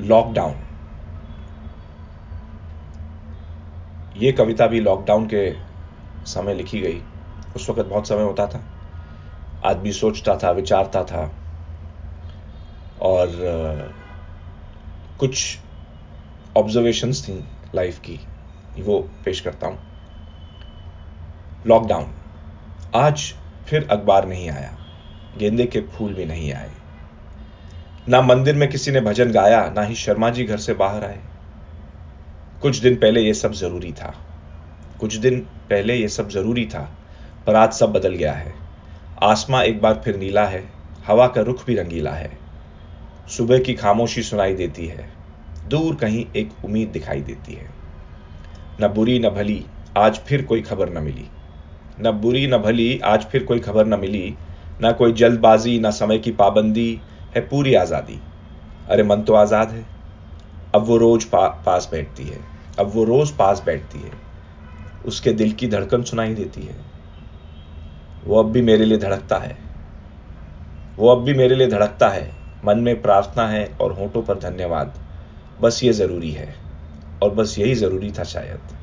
Lockdown ये कविता भी lockdown के समय लिखी गई। उस वक्त बहुत समय होता था। आदमी सोचता था, विचारता था। और कुछ ऑब्जर्वेशंस थी लाइफ की, वो पेश करता हूँ। लॉकडाउन आज फिर अखबार नहीं आया। गेंदे के फूल भी नहीं आए। ना मंदिर में किसी ने भजन गाया, ना ही शर्मा जी घर से बाहर आए। कुछ दिन पहले यह सब ज़रूरी था। कुछ दिन पहले यह सब ज़रूरी था, पर आज सब बदल गया है। आसमां एक बार फिर नीला है, हवा का रुख भी रंगीला है। सुबह की खामोशी सुनाई देती है, दूर कहीं एक उम्मीद दिखाई देती है। न बुरी न भली, आज फिर कोई खबर न मिली। न बुरी न भली, आज फिर कोई खबर न मिली, न कोई जल्दबाजी, न समय की पाबंदी है पूरी आज़ादी। अरे मन तो आज़ाद है। अब वो रोज पा, पास बैठती है। अब वो रोज पास बैठती है। उसके दिल की धड़कन सुनाई देती है। वो अब भी मेरे लिए धड़कता है। वो अब भी मेरे लिए धड़कता है। मन में प्रार्थना है और होठों पर धन्यवाद। बस ये ज़रूरी है। और बस यही ज़रूरी था शायद।